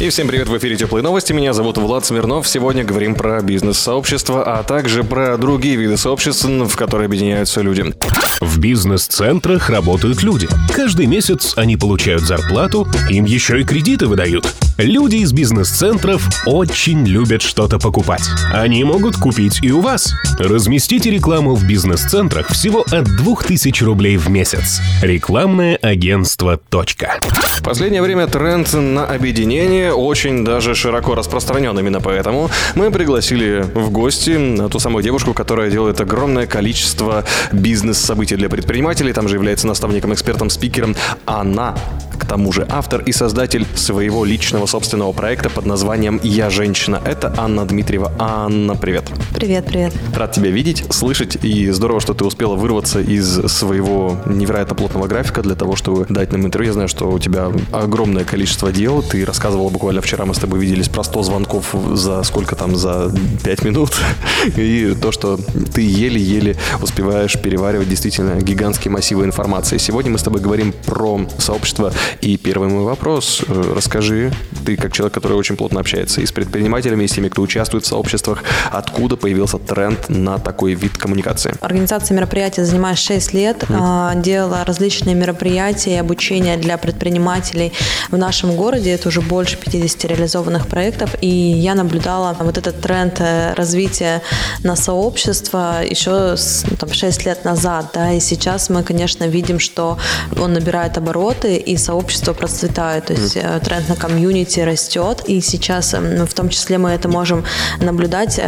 И всем привет, в эфире «Теплые новости». Меня зовут Влад Смирнов. Сегодня говорим про бизнес-сообщество, а также про другие виды сообществ, в которые объединяются люди. В бизнес-центрах работают люди. Каждый месяц они получают зарплату, им еще и кредиты выдают. Люди из бизнес-центров очень любят что-то покупать. Они могут купить и у вас. Разместите рекламу в бизнес-центрах всего от 2000 рублей в месяц. Рекламное агентство «Точка». В последнее время тренд на объединение очень даже широко распространен. Именно поэтому мы пригласили в гости ту самую девушку, которая делает огромное количество бизнес-событий для предпринимателей. Там же является наставником, экспертом, спикером. Она к тому же автор и создатель своего личного собственного проекта под названием «Я женщина». Это Анна Дмитриева. Анна, привет. Привет, привет. Рад тебя видеть, слышать, и здорово, что ты успела вырваться из своего невероятно плотного графика для того, чтобы дать нам интервью. Я знаю, что у тебя огромное количество дел. Ты рассказывала буквально вчера, мы с тобой виделись про 100 звонков за сколько там, за 5 минут. И то, что ты еле-еле успеваешь переваривать действительно гигантские массивы информации. Сегодня мы с тобой говорим про сообщество и первый мой вопрос. Э, расскажи, ты как человек, который очень плотно общается и с предпринимателями, и с теми, кто участвует в сообществах, откуда появился тренд на такой вид коммуникации? Организация мероприятия занимаюсь 6 лет, mm. делала различные мероприятия и обучение для предпринимателей в нашем городе. Это уже больше 50 реализованных проектов, и я наблюдала вот этот тренд э, развития на сообщество еще ну, там, 6 лет назад, да, и сейчас мы, конечно, видим, что он набирает обороты, и сообщество процветает, то есть mm. тренд на комьюнити растет, и сейчас эм, в том числе мы это можем наблюдать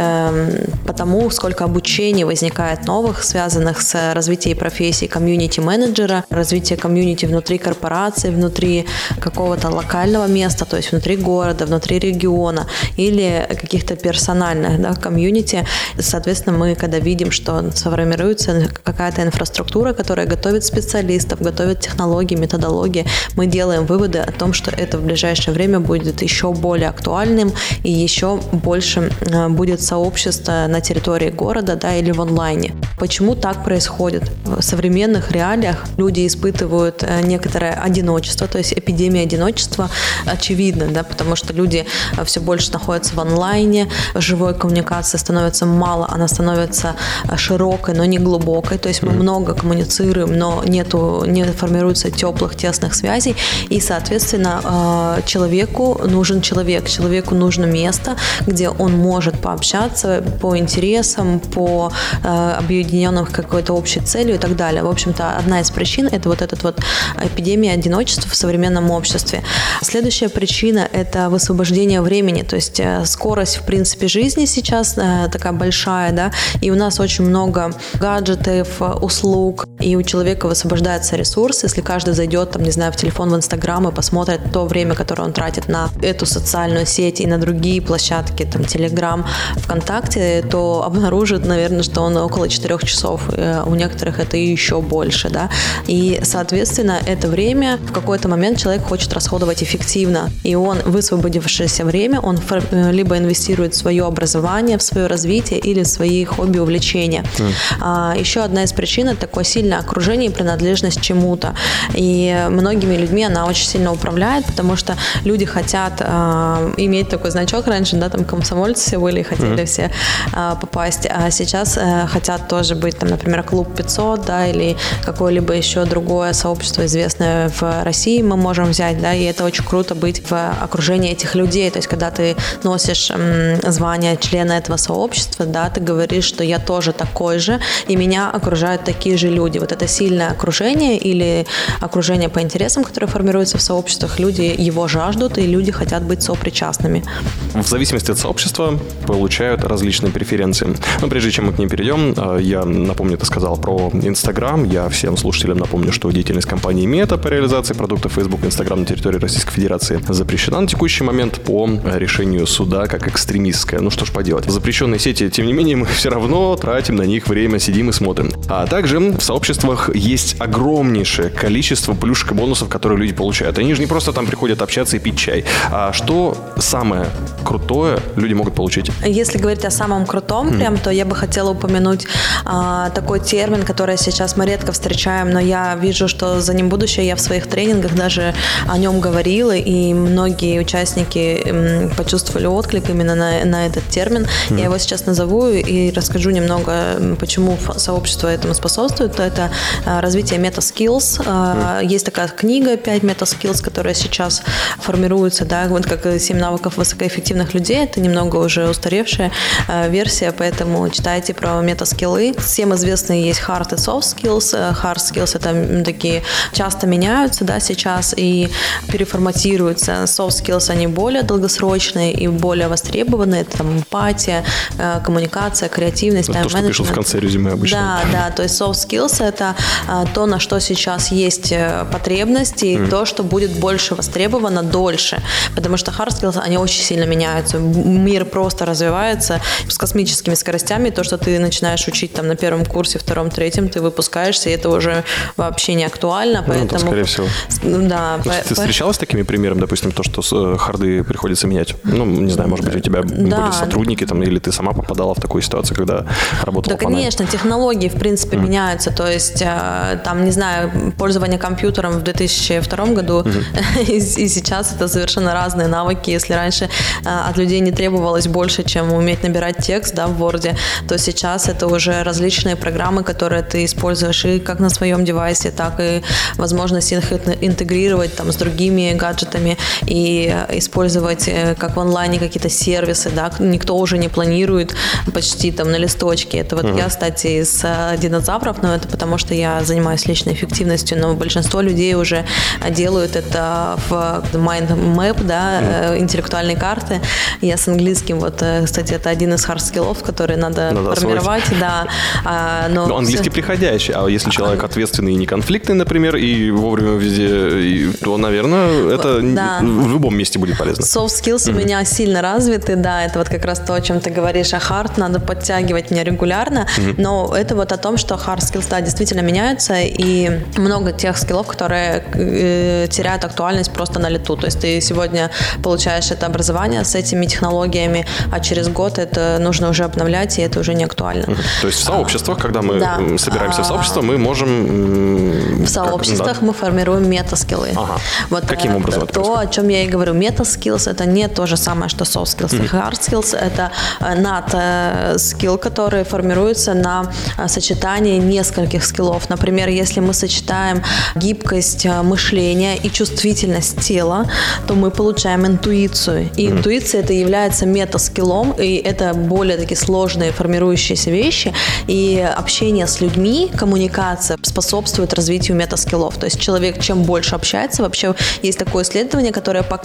потому, сколько обучений возникает новых, связанных с развитием профессии комьюнити-менеджера, развитие комьюнити внутри корпорации, внутри какого-то локального места, то есть внутри города, внутри региона или каких-то персональных да, комьюнити. Соответственно, мы когда видим, что сформируется какая-то инфраструктура, которая готовит специалистов, готовит технологии, методологии, мы делаем выводы о том, что это в ближайшее время будет еще более актуальным и еще больше э, будет сообщество на территории города да, или в онлайне. Почему так происходит? В современных реалиях люди испытывают э, некоторое одиночество, то есть эпидемия одиночества очевидна, да, потому что люди э, все больше находятся в онлайне, живой коммуникации становится мало, она становится широкой, но не глубокой, то есть мы много коммуницируем, но нету, не формируется теплых, тесных связей, и, соответственно, а, человеку нужен человек, человеку нужно место, где он может пообщаться по интересам, по объединенным какой-то общей целью и так далее. В общем-то, одна из причин – это вот эта вот эпидемия одиночества в современном обществе. Следующая причина – это высвобождение времени, то есть э, скорость, в принципе, жизни сейчас э, такая большая, да, и у нас очень много гаджетов, услуг, и у человека высвобождается ресурс, если каждый зайдет, там, не знаю, в телефон в Инстаграм и посмотрит то время, которое он тратит на эту социальную сеть и на другие площадки, там, Телеграм, ВКонтакте, то обнаружит, наверное, что он около 4 часов. Э, у некоторых это еще больше, да. И, соответственно, это время в какой-то момент человек хочет расходовать эффективно. И он, высвободившееся время, он э, либо инвестирует в свое образование, в свое развитие или в свои хобби, увлечения. Mm. А, еще одна из причин – это такое сильное окружение и принадлежность чему-то. И многими людьми она очень сильно управляет, потому что люди хотят э, иметь такой значок раньше, да, там комсомольцы все были, хотели mm-hmm. все э, попасть, а сейчас э, хотят тоже быть, там, например, клуб 500, да, или какое-либо еще другое сообщество известное в России мы можем взять, да, и это очень круто быть в окружении этих людей, то есть когда ты носишь звание члена этого сообщества, да, ты говоришь, что я тоже такой же, и меня окружают такие же люди. Вот это сильное окружение или окружение по интересам, которое формируется в сообществах, люди его жаждут, и люди хотят быть сопричастными. В зависимости от сообщества получают различные преференции. Но прежде чем мы к ним перейдем, э, я напомню, ты сказал про Инстаграм. Я всем слушателям напомню, что деятельность компании Мета по реализации продуктов Facebook и Инстаграм на территории Российской Федерации запрещена на текущий момент по решению суда как экстремистская. Ну что ж поделать. Запрещенные сети, тем не менее, мы все равно тратим на них время, сидим и смотрим. А также в сообществах есть огромнейшее количество плюшек и бонусов, которые которые люди получают. Они же не просто там приходят общаться и пить чай. А что самое крутое люди могут получить? Если говорить о самом крутом, mm. прям, то я бы хотела упомянуть а, такой термин, который сейчас мы редко встречаем, но я вижу, что за ним будущее. Я в своих тренингах даже о нем говорила, и многие участники м, почувствовали отклик именно на, на этот термин. Mm. Я его сейчас назову и расскажу немного, почему сообщество этому способствует. Это а, развитие meta-skills. Mm. Есть такая книга «5 meta-skills», которая сейчас формируется, да, вот как «7 навыков высокоэффективных людей». Это немного уже устаревшая а, версия, поэтому читайте про мета-скиллы. Всем известные есть hard и soft skills. Hard skills – это такие часто меняются, да, сейчас и переформатируются. Soft skills, они более долгосрочные и более востребованные. Это там эмпатия, коммуникация, креативность, это то, что пишут в конце резюме обычно. Да, да, то есть soft skills – это то, на что сейчас есть э, потребности, и mm. то, что будет больше востребовано дольше. Потому что hard skills, они очень сильно меняются. Мир просто развивается с космическими скоростями. То, что ты начинаешь учить там на первом курсе, втором, третьем, ты выпускаешься, и это уже вообще не актуально. Ну, поэтому... Ну, скорее всего. Да. По... Ты встречалась с такими примерами, допустим, то, что э, харды приходится менять? Ну, не знаю, может быть, у тебя да. были сотрудники там, или ты сама попадала в такую ситуацию, когда работала Да, конечно, технологии, в принципе, mm. меняются. То есть, э, там, не знаю, пользование компьютером в 2002 году mm-hmm. и, и сейчас это совершенно разные навыки. Если раньше э, от людей не требовалось больше, чем уметь набирать текст да, в Word, то сейчас это уже различные программы, которые ты используешь и как на своем девайсе, так и возможность их интегрировать там, с другими гаджетами и использовать э, как в онлайне какие-то сервисы. Да? Никто уже не планирует почти там на листочке. Это вот uh-huh. я, кстати, из э, динозавров, но это потому, что я занимаюсь личной эффективностью, но большинство людей уже делают это в mind map, да, uh-huh. интеллектуальной карты. Я с английским, вот, кстати, это один из hard skills, которые надо, надо формировать, освоить. да. А, но, но английский все... приходящий, а если человек ответственный и не конфликтный, например, и вовремя везде, то, наверное, это да. в любом месте будет полезно. Soft skills uh-huh. у меня сильно развиты, да, это вот как раз то, о чем ты говоришь, а hard надо подтягивать меня регулярно, mm-hmm. но это вот о том, что hard skills, да, действительно меняются, и много тех скиллов, которые э, теряют актуальность просто на лету. То есть ты сегодня получаешь это образование с этими технологиями, а через год это нужно уже обновлять, и это уже не актуально. Mm-hmm. То есть в сообществах, а, когда мы да. собираемся а, в сообщество, мы можем... В сообществах как, да? мы формируем мета-скиллы. Ага. Вот, Каким э, образом То, о чем я и говорю, meta-skills это не то же самое, что soft skills. Mm-hmm. Hard skills это э, над э, скилл, который формируется на э, сочетании нескольких скиллов. Например, если мы сочетаем гибкость мышления и чувствительность тела, то мы получаем интуицию. И интуиция это является мета-скиллом, и это более такие сложные формирующиеся вещи. И общение с людьми, коммуникация способствует развитию мета-скиллов. То есть человек чем больше общается, вообще есть такое исследование, которое показывает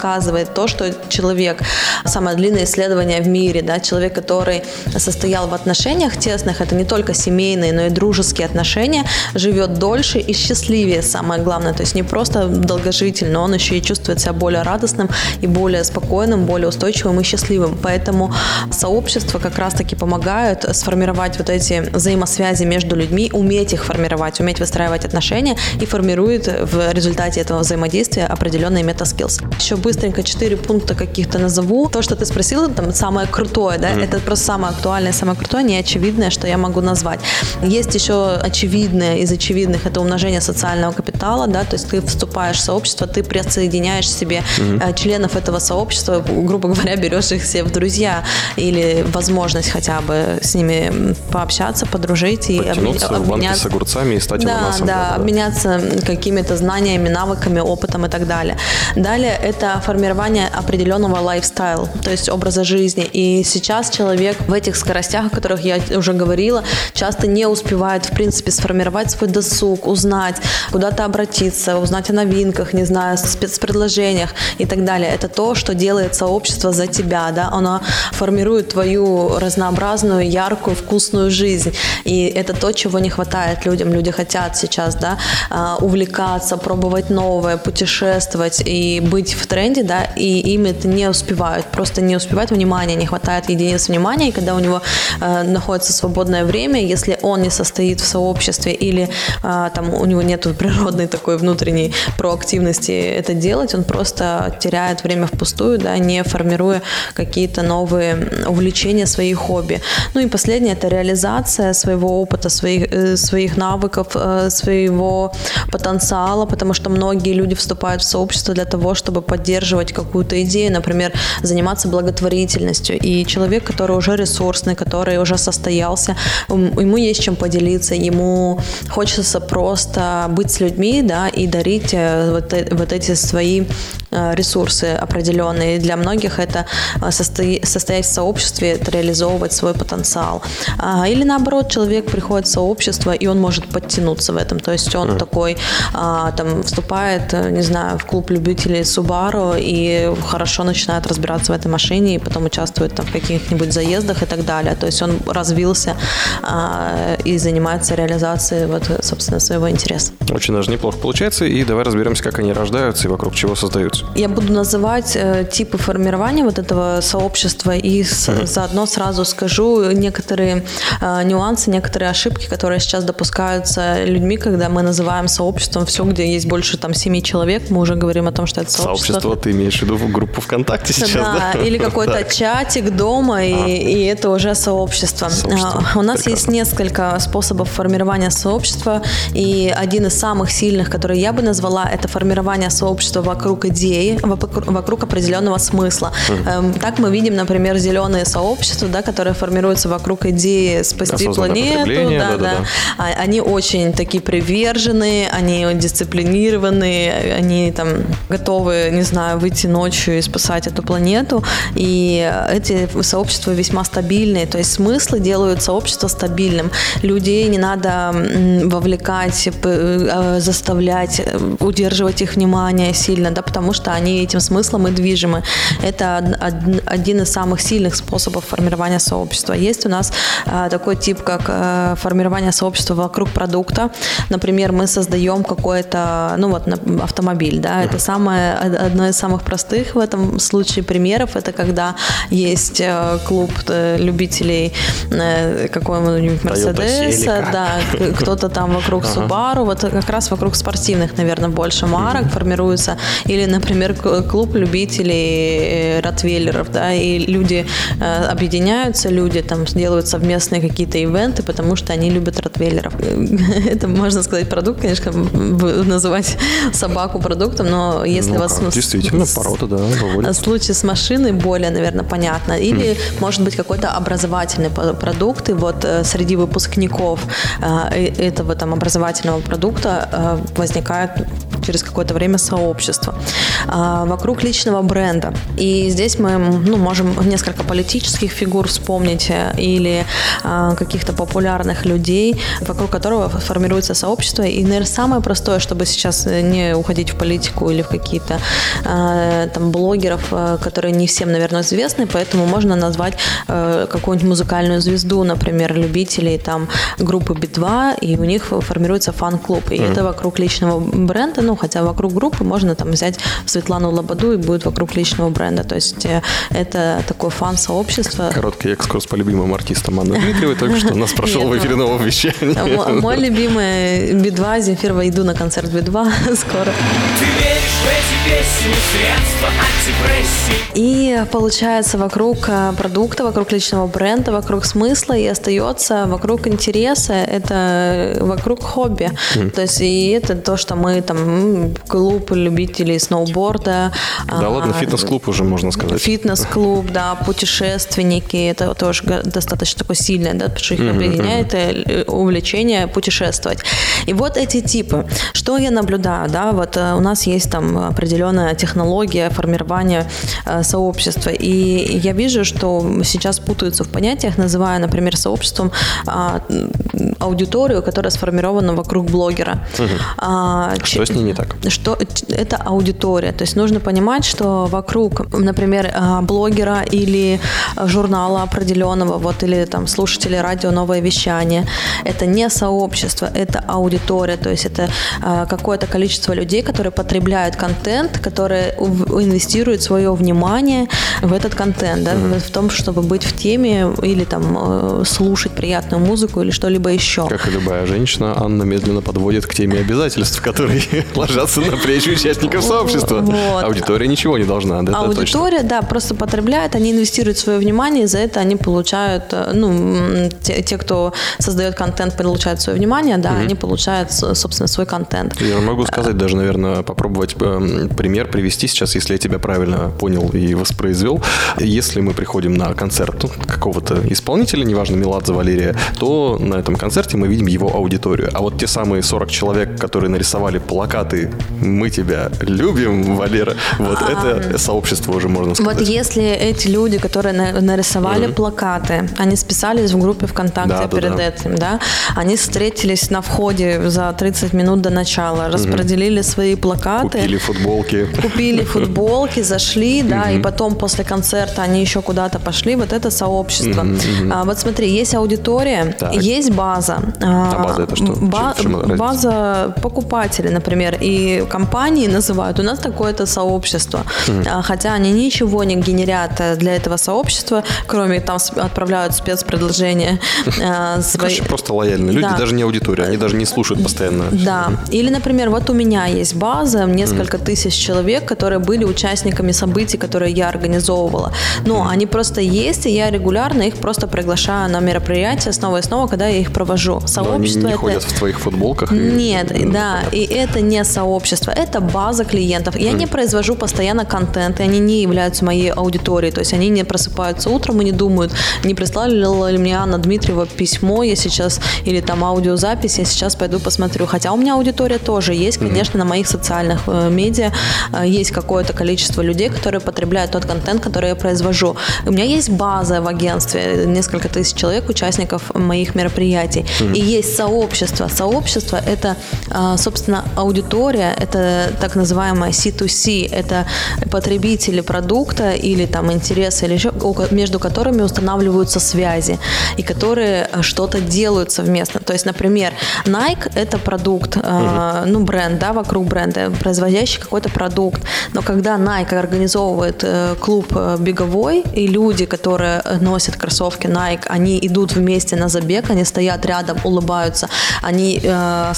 то, что человек, самое длинное исследование в мире, да, человек, который состоял в отношениях тесных, это не только семейные, но и дружеские отношения, живет дольше и счастливее, самое главное. То есть не просто долгожитель, но он еще и чувствует себя более радостным и более спокойным, более устойчивым и счастливым. Поэтому сообщества как раз-таки помогают сформировать вот эти взаимосвязи между людьми, уметь их формировать, уметь выстраивать отношения и формирует в результате этого взаимодействия определенные metaskills. Быстренько четыре пункта каких-то назову. То, что ты спросила, там самое крутое, да, mm-hmm. это просто самое актуальное, самое крутое, неочевидное, что я могу назвать. Есть еще очевидное из очевидных, это умножение социального капитала, да, то есть ты вступаешь в сообщество, ты присоединяешь себе mm-hmm. членов этого сообщества, грубо говоря, берешь их себе в друзья или возможность хотя бы с ними пообщаться, подружить и обменяться. с огурцами и стать да, ананасом. Да, да, обменяться какими-то знаниями, навыками, опытом и так далее. Далее это формирование определенного лайфстайла, то есть образа жизни. И сейчас человек в этих скоростях, о которых я уже говорила, часто не успевает, в принципе, сформировать свой досуг, узнать, куда-то обратиться, узнать о новинках, не знаю, спецпредложениях и так далее. Это то, что делает сообщество за тебя, да, оно формирует твою разнообразную, яркую, вкусную жизнь. И это то, чего не хватает людям. Люди хотят сейчас, да, а, увлекаться, пробовать новое, путешествовать и быть в тренде, да, и им это не успевают, просто не успевают внимания, не хватает единиц внимания, и когда у него э, находится свободное время, если он не состоит в сообществе или э, там у него нет природных жадный такой внутренней проактивности это делать, он просто теряет время впустую, да, не формируя какие-то новые увлечения, свои хобби. Ну и последнее – это реализация своего опыта, своих, э, своих навыков, э, своего потенциала, потому что многие люди вступают в сообщество для того, чтобы поддерживать какую-то идею, например, заниматься благотворительностью. И человек, который уже ресурсный, который уже состоялся, ему есть чем поделиться, ему хочется просто быть с людьми, да, и дарить э, вот, вот эти свои ресурсы определенные. Для многих это состоять в сообществе, это реализовывать свой потенциал. А, или наоборот, человек приходит в сообщество, и он может подтянуться в этом. То есть он mm. такой, а, там, вступает, э, не знаю, в клуб любителей Subaru и хорошо начинает разбираться в этой машине, и потом участвует там в каких-нибудь заездах и так далее. То есть он развился а, и занимается реализацией вот, собственно, своего интереса. Очень даже неплохо получается. И давай разберемся, как они рождаются и вокруг чего создаются. Я буду называть э, типы формирования вот этого сообщества и с, mm-hmm. заодно сразу скажу некоторые э, нюансы, некоторые ошибки, которые сейчас допускаются людьми, когда мы называем сообществом все, где есть больше там семи человек, мы уже говорим о том, что это сообщество. Сообщество ты имеешь в виду в группу ВКонтакте сейчас, да? да? или какой-то чатик дома, и, а. и это уже сообщество. сообщество. А, у нас Прекрасно. есть несколько способов формирования сообщества, и один из самых сильных, который я бы назвала, это формирование сообщества вокруг идеи, вокруг, вокруг определенного смысла. Mm. Так мы видим, например, зеленые сообщества, да, которые формируются вокруг идеи спасти планету. Да, да, да. да. Они очень такие приверженные, они дисциплинированные, они там готовы, не знаю, выйти ночью и спасать эту планету. И эти сообщества весьма стабильные, то есть смыслы делают сообщество стабильным. Людей не надо вовлекать, э, заставлять, э, удерживать их внимание сильно, да, потому что они этим смыслом и движимы. Это один из самых сильных способов формирования сообщества. Есть у нас а, такой тип, как а, формирование сообщества вокруг продукта. Например, мы создаем какой-то, ну вот, автомобиль, да, это самое, одно из самых простых в этом случае примеров, это когда есть э, клуб э, любителей э, какого-нибудь Мерседеса, да, кто-то там вокруг Subaru, вот как раз вокруг спортивных, наверное, больше марок формируется, или, например, клуб любителей ротвейлеров, да, и люди объединяются, люди там делают совместные какие-то ивенты, потому что они любят ротвейлеров. Это, можно сказать, продукт, конечно, называть собаку продуктом, но если ну, вас... Как? Действительно, порода, да, выводит. Случай с машиной более, наверное, понятно. Или, mm. может быть, какой-то образовательный продукт, и вот э, среди выпускников э, этого там образовательного продукта э, возникает через какое-то время сообщество вокруг личного бренда. И здесь мы ну, можем несколько политических фигур вспомнить или каких-то популярных людей, вокруг которого формируется сообщество. И, наверное, самое простое, чтобы сейчас не уходить в политику или в какие-то э, там блогеров, э, которые не всем, наверное, известны, поэтому можно назвать э, какую-нибудь музыкальную звезду, например, любителей там группы Би-2, и у них формируется фан-клуб. И mm-hmm. это вокруг личного бренда, ну, хотя вокруг группы можно там взять Светлану Лободу и будет вокруг личного бренда. То есть это такое фан-сообщество. Короткий экскурс по любимым артистам Анны Дмитриевой только что у нас прошел в эфире нового вещания. Мой любимый Би-2, Земфирова, иду на концерт Би-2 скоро. Ты веришь в эти песни, средства антипрессии. И получается вокруг э, продукта, вокруг личного бренда, вокруг смысла и остается вокруг интереса, это вокруг хобби. Mm. То есть и это то, что мы там клуб любителей сноуборда. Да а, ладно, фитнес-клуб уже можно сказать. Фитнес-клуб, да, путешественники, это тоже достаточно такое сильное, да, потому что их mm-hmm. объединяет э, увлечение путешествовать. И вот эти типы. Что я наблюдаю, да, вот э, у нас есть там определенная технология формирования э, сообщества, и я вижу, что сейчас путаются в понятиях, называя, например, сообществом а, аудиторию, которая сформирована вокруг блогера. Угу. А, что с ней не так? Что это аудитория. То есть нужно понимать, что вокруг, например, а, блогера или журнала определенного, вот или там слушатели радио «Новое вещание», это не сообщество, это аудитория. То есть это а, какое-то количество людей, которые потребляют контент, которые инвестируют свое внимание в этот контент, да, mm-hmm. в том, чтобы быть в теме или там э, слушать приятную музыку или что-либо еще. Как и любая женщина, Анна медленно подводит к теме обязательств, которые ложатся на плечи участников сообщества. Вот. Аудитория ничего не должна, да? Аудитория, да, просто потребляет, они инвестируют свое внимание, и за это они получают, э, ну, те, те кто создает контент, получают свое внимание, да, угу. они получают, собственно, свой контент. Я могу сказать, даже, наверное, попробовать э, пример привести сейчас, если я тебя правильно понял и воспроизвел. Если мы приходим на концерт какого-то исполнителя, неважно, Меладзе, Валерия, то на этом концерте мы видим его аудиторию. А вот те самые 40 человек, которые нарисовали плакаты «Мы тебя любим, Валера», вот а, это сообщество уже можно сказать. Вот если эти люди, которые нарисовали mm-hmm. плакаты, они списались в группе ВКонтакте да, перед да, этим, да, они встретились на входе за 30 минут до начала, распределили mm-hmm. свои плакаты. Купили футболки. Купили футболки, зашли, да, и потом после концерта они еще куда-то пошли, вот это сообщество. А, вот смотри, есть аудитория, так. есть база. А, а база это что? Ба- база покупателей, например, и компании называют. У нас такое-то сообщество. Mm. Хотя они ничего не генерят э, для этого сообщества, кроме там отправляют спецпредложения. Э, свои... Просто лояльные люди, да. даже не аудитория, они даже не слушают постоянно. Да. Или, например, вот у меня есть база, несколько тысяч человек, которые были участниками событий, которые я организовывала. Но они просто есть, и я регулярно их просто приглашаю на мероприятия снова и снова, когда я их провожу. Сообщество они не это... ходят в твоих футболках? Нет. Да, и это не сообщество, это база клиентов. Я mm. не произвожу постоянно контент, и они не являются моей аудиторией, то есть они не просыпаются утром и не думают, не прислали ли мне Анна Дмитриева письмо, я сейчас, или там аудиозапись, я сейчас пойду посмотрю. Хотя у меня аудитория тоже есть, конечно, mm. на моих социальных э, медиа э, есть какое-то количество людей, которые потребляют тот контент, который я произвожу. У меня есть база в агентстве, несколько тысяч человек, участников моих мероприятий. Mm. И есть сообщество. Сообщество – это, собственно, аудитория, это так называемая C2C, это потребители продукта или там интересы, или еще, между которыми устанавливаются связи, и которые а, что-то делают совместно. То есть, например, Nike – это продукт, mm. ну, бренд, да, вокруг бренда, производящий какой-то продукт. Но когда Nike организовывает э, клуб э, беговой, и люди, которые носят кроссовки Nike, они идут вместе на забег, они стоят рядом, улыбаются, они э,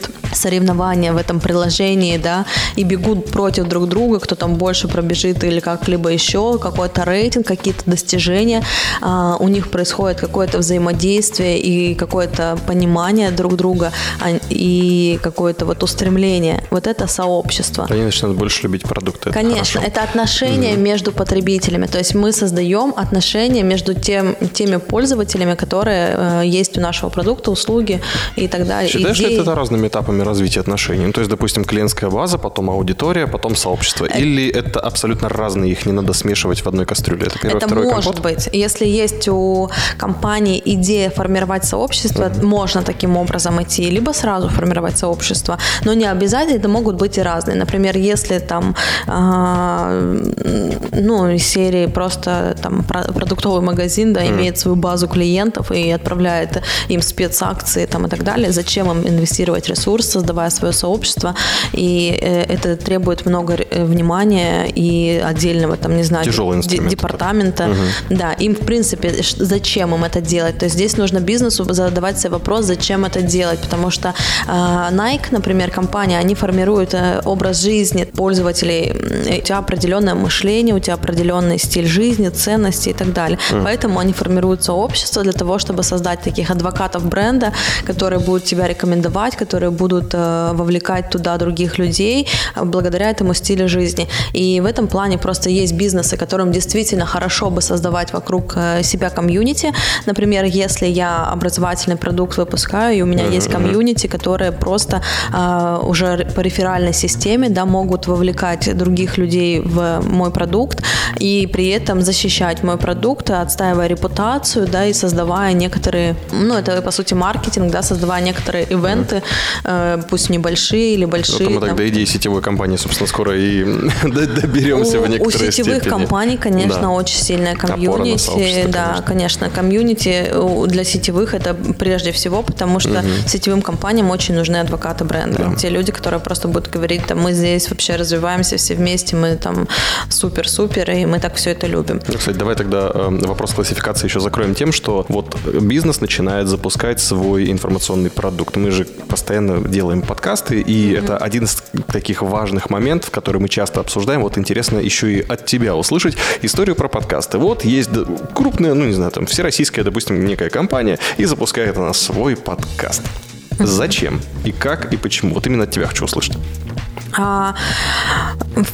создают соревнования в этом приложении, да, и бегут против друг друга, кто там больше пробежит или как-либо еще, какой-то рейтинг, какие-то достижения, э, у них происходит какое-то взаимодействие и какое-то понимание друг друга а, и какое-то вот устремление. Вот это сообщество. Они начинают больше любить продукты. Конечно, это, это отношения mm-hmm. между потребителями. То есть мы создаем отношения между тем, теми пользователями, которые э, есть у нашего продукта, услуги и так далее. Считаешь ли это разными этапами развития отношений? Ну, то есть, допустим, клиентская база, потом аудитория, потом сообщество. Это... Или это абсолютно разные, их не надо смешивать в одной кастрюле? Это первый, это второй может компот? быть. Если есть у компании идея формировать сообщество, mm-hmm. можно таким образом идти, либо сразу формировать сообщество, но не обязательно, это могут быть и разные. Например, если там, э, ну, серии просто там продуктовый магазин, да, mm-hmm. имеет свою базу клиентов и отправляет им спецакции там и так далее, зачем им инвестировать ресурс, создавая свое сообщество, и э, это требует много э, внимания и отдельного там, не знаю, департамента. Угу. Да, им, в принципе, зачем им это делать? То есть здесь нужно бизнесу задавать себе вопрос, зачем это делать, потому что э, Nike, например, компания, они формируют э, образ жизни пользователей, у тебя определенное мышление, у тебя определенный стиль жизни, ценности и так далее. Mm. Поэтому они формируют сообщество для того, чтобы создать таких адвокатов бренда, которые будут тебя рекомендовать, которые будут э, вовлекать туда других людей э, благодаря этому стилю жизни. И в этом плане просто есть бизнесы, которым действительно хорошо бы создавать вокруг э, себя комьюнити. Например, если я образовательный продукт выпускаю, и у меня есть комьюнити, которые просто уже по реферальной системе да, могут вовлекать других людей в мой продукт и при этом защищать мой продукт, отстаивая репутацию, да, и создавая некоторые, ну, это по сути маркетинг, да, создавая некоторые ивенты, пусть небольшие или большие. Вот мы тогда идеи сетевой компании, собственно, скоро и доберемся у, в некоторой у сетевых степени. компаний, конечно, Да. очень сильная комьюнити. да, конечно. комьюнити для сетевых это прежде всего, потому что сетевым компаниям очень нужны адвокаты бренда. Да. Те люди, которые просто будут говорить, там, мы здесь вообще развиваемся все вместе, мы там супер-супер, и мы так все это любим. Ну, Кстати, давай тогда э, вопрос классификации еще закроем тем, что вот бизнес начинает запускать свой информационный продукт. Мы же постоянно делаем подкасты, и это один из таких важных моментов, который мы часто обсуждаем. Вот интересно еще и от тебя услышать историю про подкасты. Вот есть крупная, ну не знаю, там всероссийская, допустим, некая компания, и запускает она свой подкаст. Зачем? И как, и почему? Вот именно от тебя хочу услышать. А,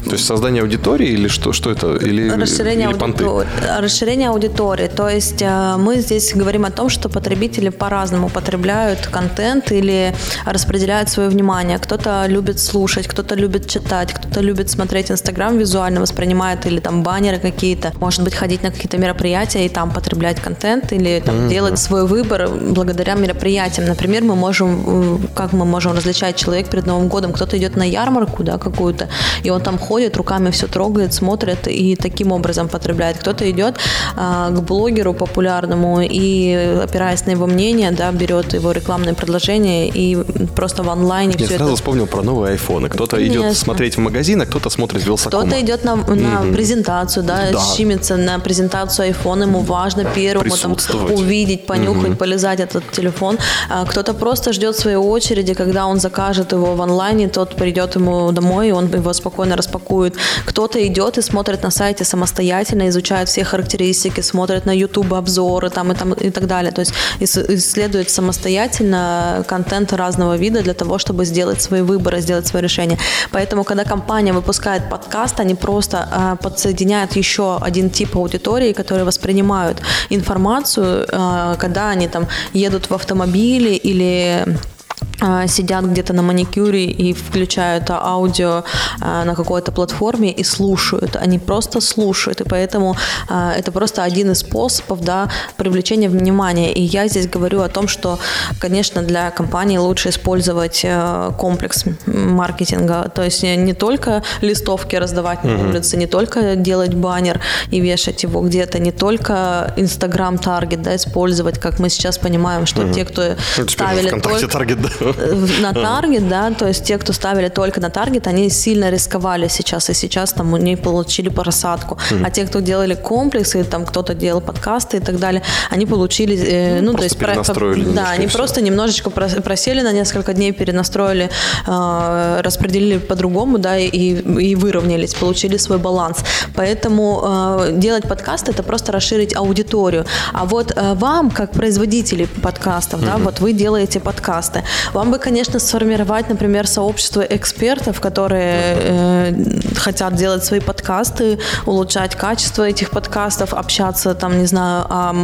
То есть создание аудитории или что, что это? Или, Расширение, или понты? аудитор- расширение аудитории. То есть э, мы здесь говорим о том, что потребители по-разному потребляют контент или распределяют свое внимание. Кто-то любит слушать, кто-то любит читать, кто-то любит смотреть Инстаграм визуально, воспринимает или там баннеры какие-то, может быть, ходить на какие-то мероприятия и там потреблять контент или там делать свой выбор благодаря мероприятиям. Например, мы можем, э, как мы можем различать человек перед Новым годом, кто-то идет на ярмарку, да, какую-то, и он там ходит, руками все трогает, смотрит и таким образом потребляет. Кто-то идет а, к блогеру популярному и, опираясь на его мнение, да, берет его рекламные предложения и просто в онлайне Я все сразу это вспомнил про новые айфоны. Кто-то идет смотреть в магазин, а кто-то смотрит Вилсакома. Кто-то идет на, на презентацию, да, Да. щимится на презентацию iPhone, ему важно первому там увидеть, понюхать, полизать этот телефон. А кто-то просто ждет своей очереди, когда он закажет его в онлайне, тот придет ему домой, и он его спокойно распакует. Кто-то идет и смотрит на сайте самостоятельно, изучает все характеристики, смотрит на YouTube обзоры там и, там, и так далее. То есть ис- исследует самостоятельно контент разного вида для того, чтобы сделать свои выборы, сделать свое решение. Поэтому, когда компания выпускает подкаст, они просто а, подсоединяют еще один тип аудитории, которые воспринимают информацию, а, когда они там едут в автомобиле или сидят где-то на маникюре и включают а, аудио а, на какой-то платформе и слушают. Они просто слушают. И поэтому а, это просто один из способов да, привлечения внимания. И я здесь говорю о том, что, конечно, для компании лучше использовать э, комплекс маркетинга. То есть не только листовки раздавать на улице, не только делать баннер и вешать его где-то, не только Инстаграм таргет да, использовать, как мы сейчас понимаем, что те, кто Ну, ставили только таргет, да. На таргет, да, то есть те, кто ставили только на таргет, они сильно рисковали сейчас, и сейчас там у них получили просадку. А те, кто делали комплексы, там кто-то делал подкасты и так далее, они получили, э, ну, то просто есть... перенастроили Да, они просто немножечко прос- просели на несколько дней, перенастроили, э, распределили по-другому, да, и, и выровнялись, получили свой баланс. Поэтому э, делать подкасты – это просто расширить аудиторию. А вот э, вам, как производители подкастов, да, вот вы делаете подкасты, вам бы, конечно, сформировать, например, сообщество экспертов, которые э, хотят делать свои подкасты, улучшать качество этих подкастов, общаться, там, не знаю, о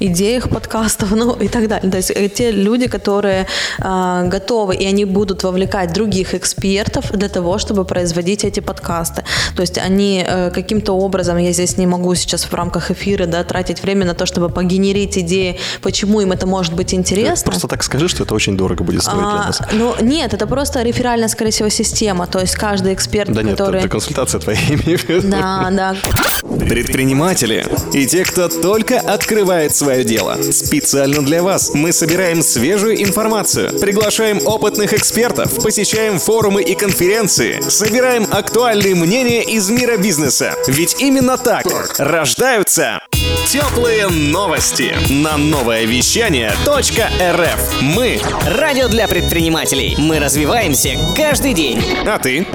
идеях подкастов, ну и так далее. То есть э, те люди, которые э, готовы, и они будут вовлекать других экспертов для того, чтобы производить эти подкасты. То есть они э, каким-то образом, я здесь не могу сейчас в рамках эфира да, тратить время на то, чтобы погенерить идеи, почему им это может быть интересно. Просто так скажи, что это очень дорого будет стоить для нас. ну, нет, это просто реферальная, скорее всего, система. То есть каждый эксперт, Да нет, который... это консультация твоя, имею в виду. Да, да. Предприниматели и те, кто только открывает свое дело. Специально для вас мы собираем свежую информацию, приглашаем опытных экспертов, посещаем форумы и конференции, собираем актуальные мнения из мира бизнеса. Ведь именно так рождаются теплые новости на новое вещание .рф. Мы Радио для предпринимателей. Мы развиваемся каждый день. А ты?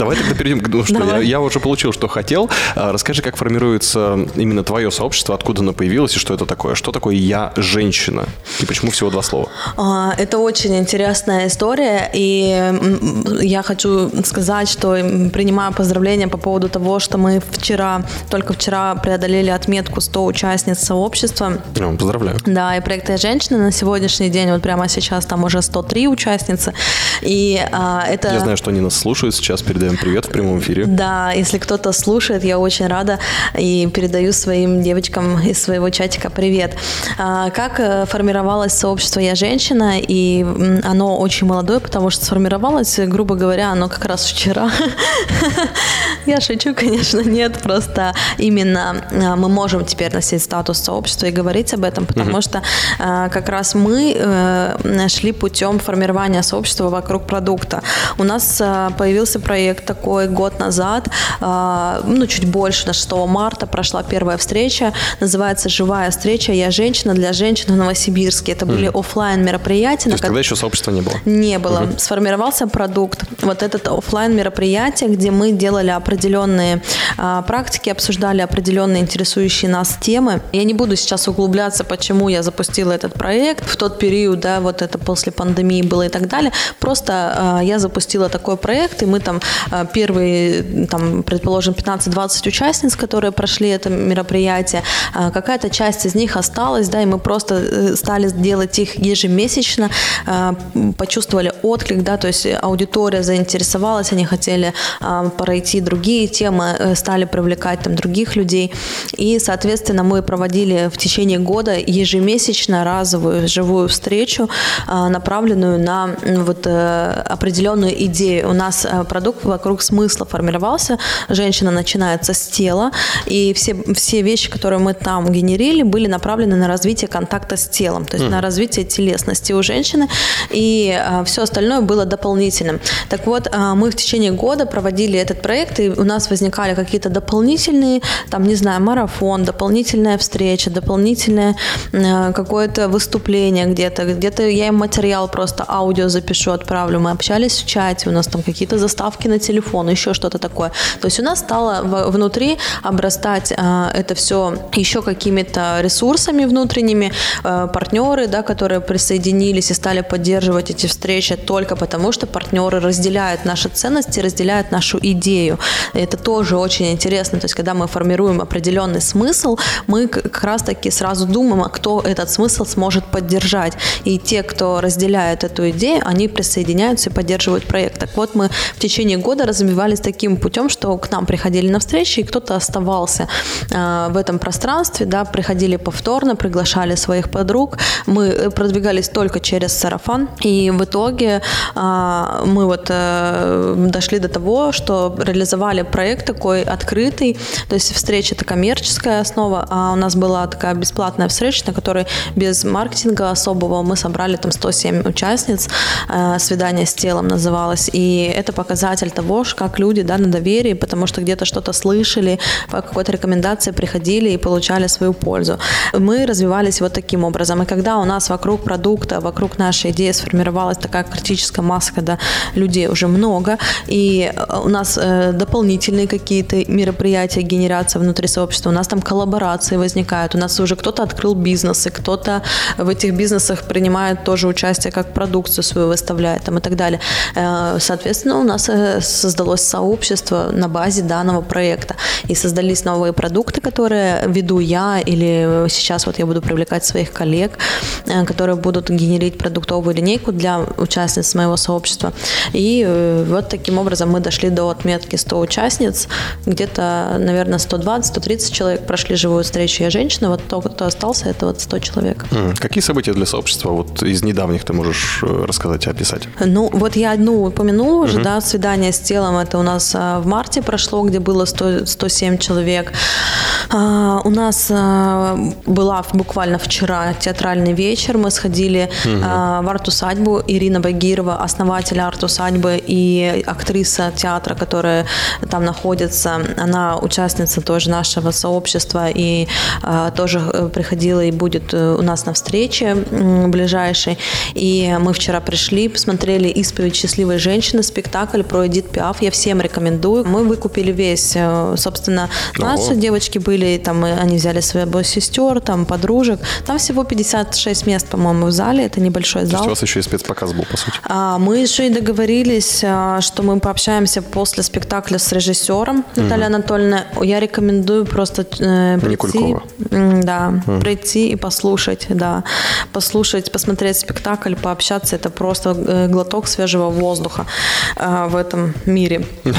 Давай тогда перейдем к... Ну что, я, я уже получил, что хотел. А, Расскажи, как формируется именно твое сообщество, откуда оно появилось и что это такое? Что такое «я женщина»? И почему всего два слова? А, Это очень интересная история, и я хочу сказать, что принимаю поздравления по поводу того, что мы вчера, только вчера преодолели отметку 100 участниц сообщества. Ну, поздравляю. Да, и проект «Я женщина» на сегодняшний день, вот прямо сейчас там уже 103 участницы. И а, это... Я знаю, что они нас слушают сейчас, передаем передаем привет в прямом эфире. Да, если кто-то слушает, я очень рада и передаю своим девочкам из своего чатика привет. А, Как э, формировалось сообщество «Я женщина», и оно очень молодое, потому что сформировалось, грубо говоря, оно как раз вчера. Я шучу, конечно, нет, просто именно а, мы можем теперь носить статус сообщества и говорить об этом, потому что а, как раз мы э, шли путем формирования сообщества вокруг продукта. У нас появился проект такой год назад, а, ну, чуть больше, на 6 марта прошла первая встреча, называется «Живая встреча. Я женщина для женщин в Новосибирске». Это были оффлайн мероприятия, То есть на тогда еще сообщества не было. не было. Сформировался продукт. Вот этот оффлайн мероприятие, где мы делали определенные а, практики, обсуждали определенные интересующие нас темы. Я не буду сейчас углубляться, почему я запустила этот проект в тот период, да, вот это после пандемии было и так далее. Просто а, я запустила такой проект, и мы там первые, там, предположим, 15-20 участниц, которые прошли это мероприятие, а, какая-то часть из них осталась, да, и мы просто э, стали делать их ежемесячно, почувствовали отклик, да, то есть аудитория заинтересовалась, они хотели пройти другие темы, э, стали привлекать там других людей, и, соответственно, мы проводили в течение года ежемесячно разовую живую встречу, направленную на вот э, определенную идею. У нас э, продукт вокруг смысла формировался, женщина начинается с тела, и все, все вещи, которые мы там генерили, были направлены на развитие контакта с телом, то есть на развитие телесности у женщины, и все остальное было дополнительным. Так вот, а, мы в течение года проводили этот проект, и у нас возникали какие-то дополнительные, там, не знаю, марафон, дополнительная встреча, дополнительное э, какое-то выступление где-то, где-то я им материал просто аудио запишу, отправлю. Мы общались в чате, у нас там какие-то заставки на телефон, еще что-то такое. То есть у нас стало внутри обрастать а, это все еще какими-то ресурсами внутренними, э, партнеры, да, которые присоединились и стали поддерживать эти встречи только потому, что партнеры разделяют наши ценности, разделяют нашу идею. Это тоже очень интересно. То есть, когда мы формируем определенный смысл, мы как раз-таки сразу думаем, а кто этот смысл сможет поддержать. И те, кто разделяет эту идею, они присоединяются и поддерживают проект. Так вот, мы в течение года развивались таким путем, что к нам приходили на встречи, и кто-то оставался а, в этом пространстве, да, приходили повторно, приглашали своих подруг. Мы э, продвигались только через сарафан, и в итоге а, мы вот э, дошли до того, что реализовали проект такой открытый, то есть встреча это коммерческая основа, а у нас была такая бесплатная встреча, на которой без маркетинга особого мы собрали там 107 участниц, э, свидание с телом называлось, и это показатель того, как люди, да, на доверии, потому что где-то что-то слышали, по какой-то рекомендации приходили и получали свою пользу. Мы развивались вот таким образом, и когда у нас вокруг продукта, вокруг нашей идеи сформировалась такая критическая масса, когда людей уже много, и э, у нас э, дополнительные какие-то мероприятия, генерация внутри сообщества, у нас там коллаборации возникают, у нас уже кто-то открыл бизнесы, кто-то в этих бизнесах принимает тоже участие, как продукцию свою выставляет там, и так далее. Э, Соответственно, у нас создалось сообщество на базе данного проекта, и создались новые продукты, которые веду я, или сейчас вот я буду привлекать своих коллег, э, которые будут генерить продуктовую линейку для участниц моего сообщества. И э, вот таким образом мы дошли до отметки 100 участниц. Где-то, наверное, 120-130 человек прошли живую встречу «Я женщина». Вот то, кто остался, это вот 100 человек. Какие события для сообщества вот из недавних ты можешь э, рассказать, описать? Ну, вот я одну упомянула уже, да, свидание с телом, это у нас а, в марте прошло, где было 100, 107 человек. А, у нас а, была буквально вчера театральный вечер, мы сходили а, в арт-усадьбу, Ирина Багирова, основатель арт-усадьбы и актриса театра, которая там находится, она участница тоже нашего сообщества и тоже э, приходила и будет э, у нас на встрече ближайшей. И мы вчера пришли, посмотрели «Исповедь счастливой женщины», спектакль про Эдит Пиаф. Я всем рекомендую. Мы выкупили весь, э, собственно, наши девочки были там мы- они взяли своих сестер, там подружек. Там всего 56 мест, по-моему, в зале. Это небольшой То есть зал. у вас еще и спецпоказ был, по сути. А, Мы еще и договорились, а, что мы пообщаемся после спектакля с режиссером Натальей Анатольевной. Я рекомендую просто э, прийти, Никулькова. Да, прийти и послушать, да, послушать, посмотреть спектакль, пообщаться. Это просто э, глоток свежего воздуха а, в этом мире.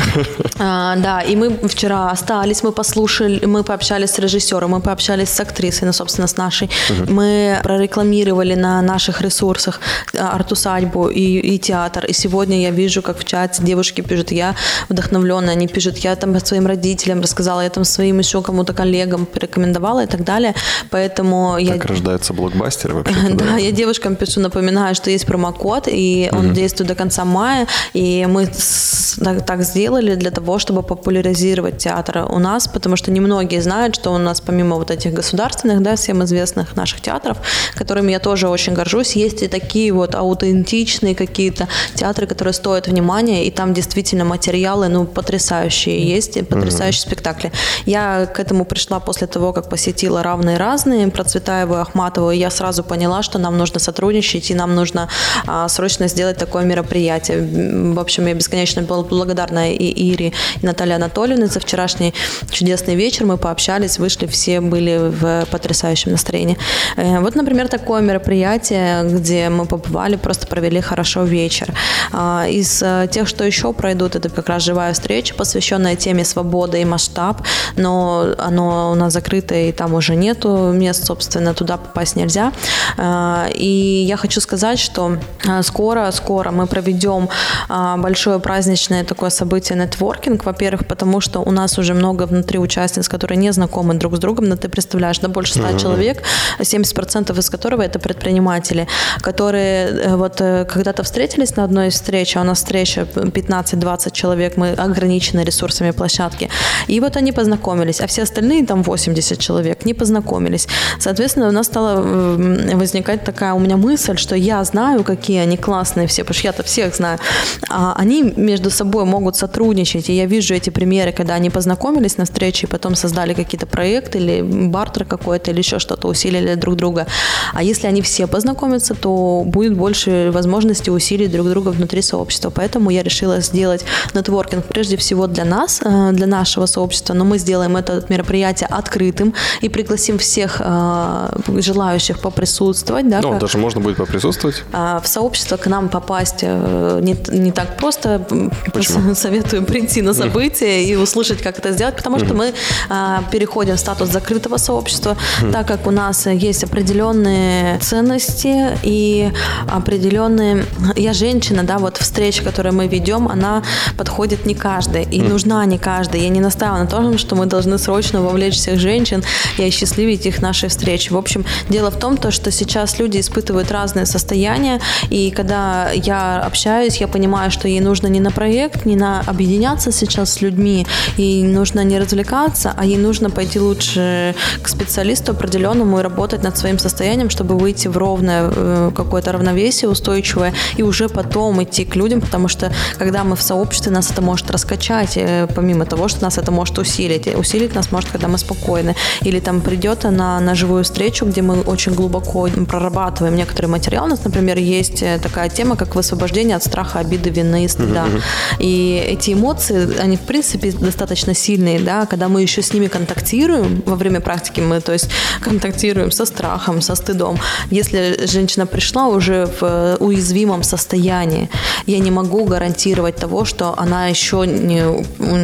А, Да, и мы вчера остались, мы послушали, мы пообщались с режиссером, мы пообщались с актрисой, ну, собственно, с нашей. Мы прорекламировали на наших ресурсах а, арт-усадьбу и, и театр. И сегодня я вижу, как в чате девушки пишут, я вдохновленная, они пишут, я там своим родителям рассказала, я там своим еще кому-то коллегам порекомендовала и так далее. Поэтому я... Так рождаются блокбастеры вообще. Да, я девушкам пишу, напоминаю, что есть промокод, и он действует до конца мая, и мы с- так, так сделали для того, чтобы популяризировать театр у нас, потому что немногие знают, что у нас помимо вот этих государственных, да, всем известных наших театров, которыми я тоже очень горжусь, есть и такие вот аутентичные какие-то театры, которые стоят внимания, и там действительно материалы, ну, потрясающие есть, и потрясающие спектакли. Я к этому пришла после того, как посетила «Равные разные», Процветаеву и Ахматову, и я сразу поняла, что нам нужно сотрудничать, и нам нужно а, срочно сделать такое мероприятие. В общем, я бесконечно была благодарна и Ире, и Наталье Анатольевне за вчерашний чудесный вечер. Мы пообщались, вышли, все были в потрясающем настроении. Э, Вот, например, такое мероприятие, где мы побывали, просто провели хорошо вечер. А, Из э, тех, что еще пройдут, это как раз живая встреча, посвященная теме свободы и масштаб, но оно у нас закрыто, и там уже нету мест, собственно, туда попасть нельзя. А, И я хочу сказать, что а, скоро, скоро мы проведем а, большое праздничное такое событие нетворкинг, во-первых, потому что у нас уже много внутри участниц, которые не знакомы друг с другом, но ты представляешь, да, больше 100 человек, 70% из которого это предприниматели, которые э, вот э, когда-то встретились на одной из встреч, а у нас встреча 15-20 человек, мы ограничены ресурсами площадки, и вот они познакомились, а все остальные, там 80 человек, не познакомились. Соответственно, у нас стала м, возникать такая у меня мысль, что я знаю, какие они классные все, потому что я-то всех знаю, а они между собой могут сотрудничать, и я вижу эти примеры, когда они познакомились на встрече и потом создали какие-то проекты или бартер какой-то, или еще что-то, усилили друг друга. А если они все познакомятся, то будет больше возможности усилить друг друга внутри сообщества. Поэтому я решила сделать нетворкинг прежде всего для нас, э, для нашего сообщества, но мы сделаем это мероприятие открытым и пригласим всех э, желающих поприсутствовать. Да, Ну, даже можно будет поприсутствовать. а, в сообщество к нам попасть э, не, не так просто. Почему? Советую прийти на событие и услышать, как это сделать, потому что мы а, переходим в статус закрытого сообщества, так как у нас есть определенные ценности и определенные... Я женщина, да, вот встреча, которую мы ведем, она подходит не каждой и нужна не каждой. Я не настаиваю на том, что мы должны срочно вовлечь всех женщин и осчастливить их нашей встречи. В общем, дело в том, то, что сейчас люди испытывают разные состояния, и когда я общаюсь, я понимаю, что ей нужно не на проект, не на объединяться сейчас с людьми, ей нужно не развлекаться, а ей нужно пойти лучше к специалисту определенному и работать над своим состоянием, чтобы выйти в ровное э, какое-то равновесие устойчивое, и уже потом идти к людям, потому что когда мы в сообществе, нас это может раскачать, э, помимо того, что нас это может усилить. И Усилить нас может, когда мы спокойны. Или там придет на, на живую встречу, где мы очень глубоко прорабатываем некоторый материал. У нас, например, есть э, такая тема, как высвобождение от страха, обиды, вины и стыда. И эти эмоции, они, в принципе, достаточно сильные, да, когда мы еще с ними контактируем во время практики, мы, то есть, контактируем со страхом, со стыдом. Если женщина пришла уже в уязвимом состоянии, я не могу гарантировать того, что она еще не,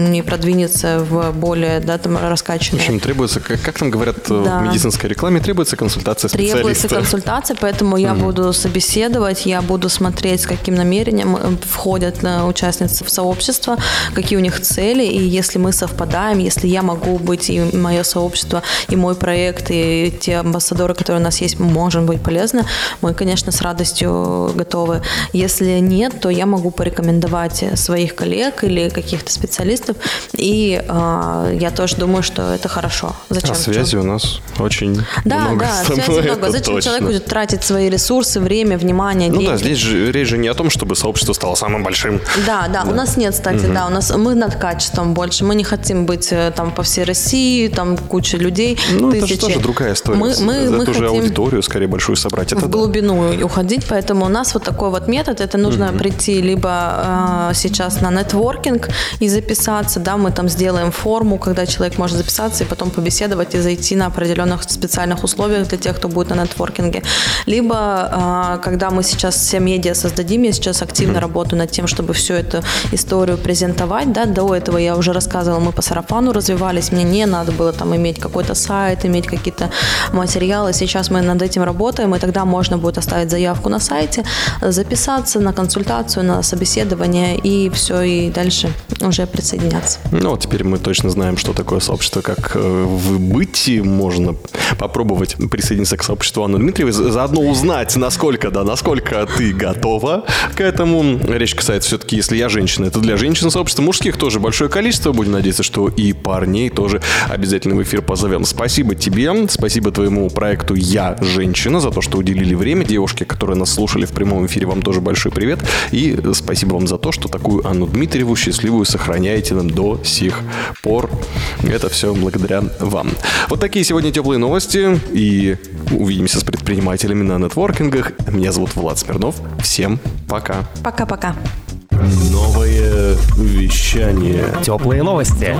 не продвинется в более, да, там, В раскачанное. общем, требуется, как, как там говорят э, Да. в медицинской рекламе, требуется консультация Требуется специалиста. консультация, поэтому я буду собеседовать, я буду смотреть, с каким намерением э, входят э, участницы в сообщество, какие у них цели, и если мы совпадаем, если я могу быть, и мое сообщество, и мой проект, и те амбассадоры, которые у нас есть, можем быть полезны, мы, конечно, с радостью готовы. Если нет, то я могу порекомендовать своих коллег или каких-то специалистов, и э, я тоже думаю, что это хорошо. Зачем? А связи у нас очень Да, много да, тобой, связи много. Зачем точно. человек будет тратить свои ресурсы, время, внимание, Ну деньги? да, здесь же речь же не о том, чтобы сообщество стало самым большим. Да, да, у нас нет, кстати, да, у нас мы над качеством больше. Мы не хотим быть э, там по всей России там куча людей, Ну, тысячи. это же тоже другая история. Мы, мы, это мы уже хотим аудиторию скорее большую собрать. Это в да. глубину уходить, поэтому у нас вот такой вот метод. Это нужно прийти либо э, сейчас на нетворкинг и записаться, да, мы там сделаем форму, когда человек может записаться и потом побеседовать и зайти на определенных специальных условиях для тех, кто будет на нетворкинге. Либо, э, когда мы сейчас все медиа создадим, я сейчас активно работаю над тем, чтобы всю эту историю презентовать, да, до этого я уже рассказывала, мы по сарафану развивались, мне не надо было там иметь какой-то сайт, иметь какие-то материалы, сейчас мы над этим работаем, и тогда можно будет оставить заявку на сайте, записаться на консультацию, на собеседование, и все, и дальше уже присоединяться. Ну, вот теперь мы точно знаем, что такое сообщество, как э, в бытии можно попробовать присоединиться к сообществу Анны Дмитриевой, за- заодно узнать, насколько, да, насколько ты готова к этому. Речь касается все-таки, если я женщина, это для женщин сообщества, мужских тоже большое количество, будем надеяться, что и парней тоже обязательно в эфир позовем. Спасибо тебе, спасибо твоему проекту «Я женщина» за то, что уделили время. Девушки, которые нас слушали в прямом эфире, вам тоже большой привет. И спасибо вам за то, что такую Анну Дмитриеву счастливую сохраняете нам до сих пор. Это все благодаря вам. Вот такие сегодня теплые новости. И увидимся с предпринимателями на нетворкингах. Меня зовут Влад Смирнов. Всем пока. Пока-пока. Новое вещание. Теплые новости.